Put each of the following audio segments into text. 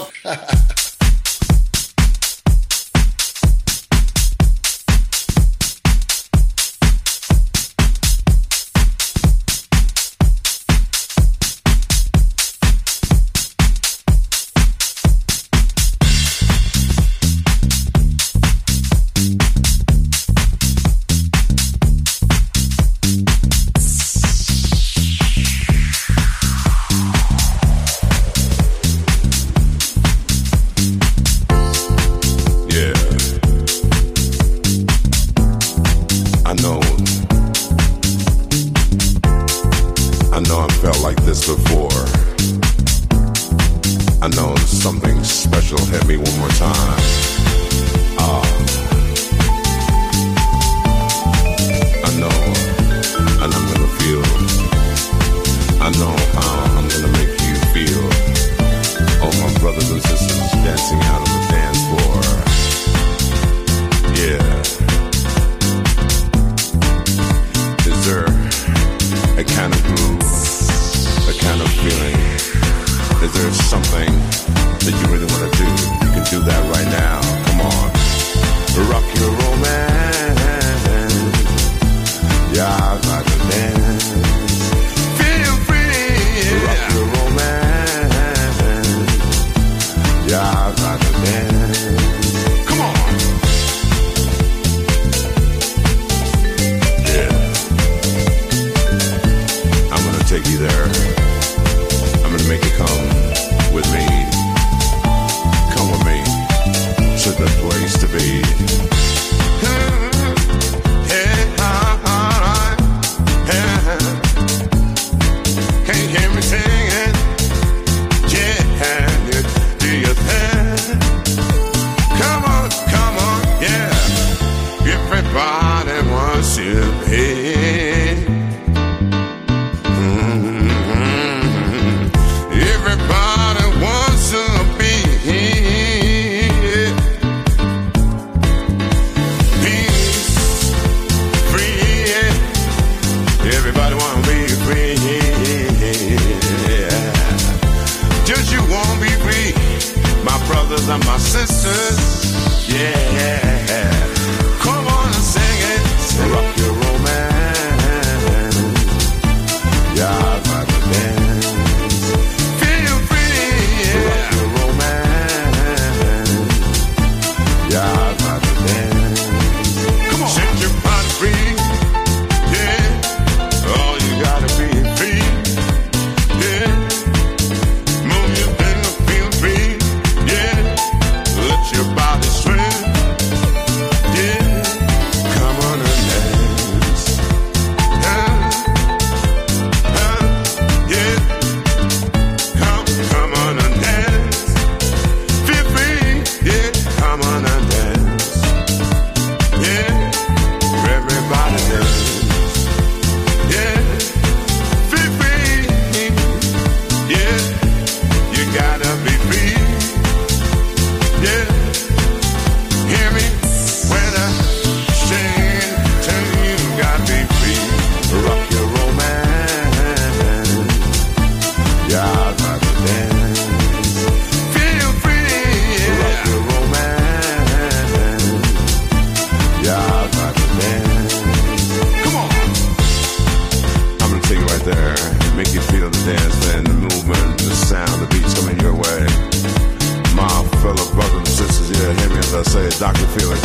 Thing,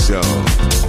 show.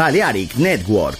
Balearic Network.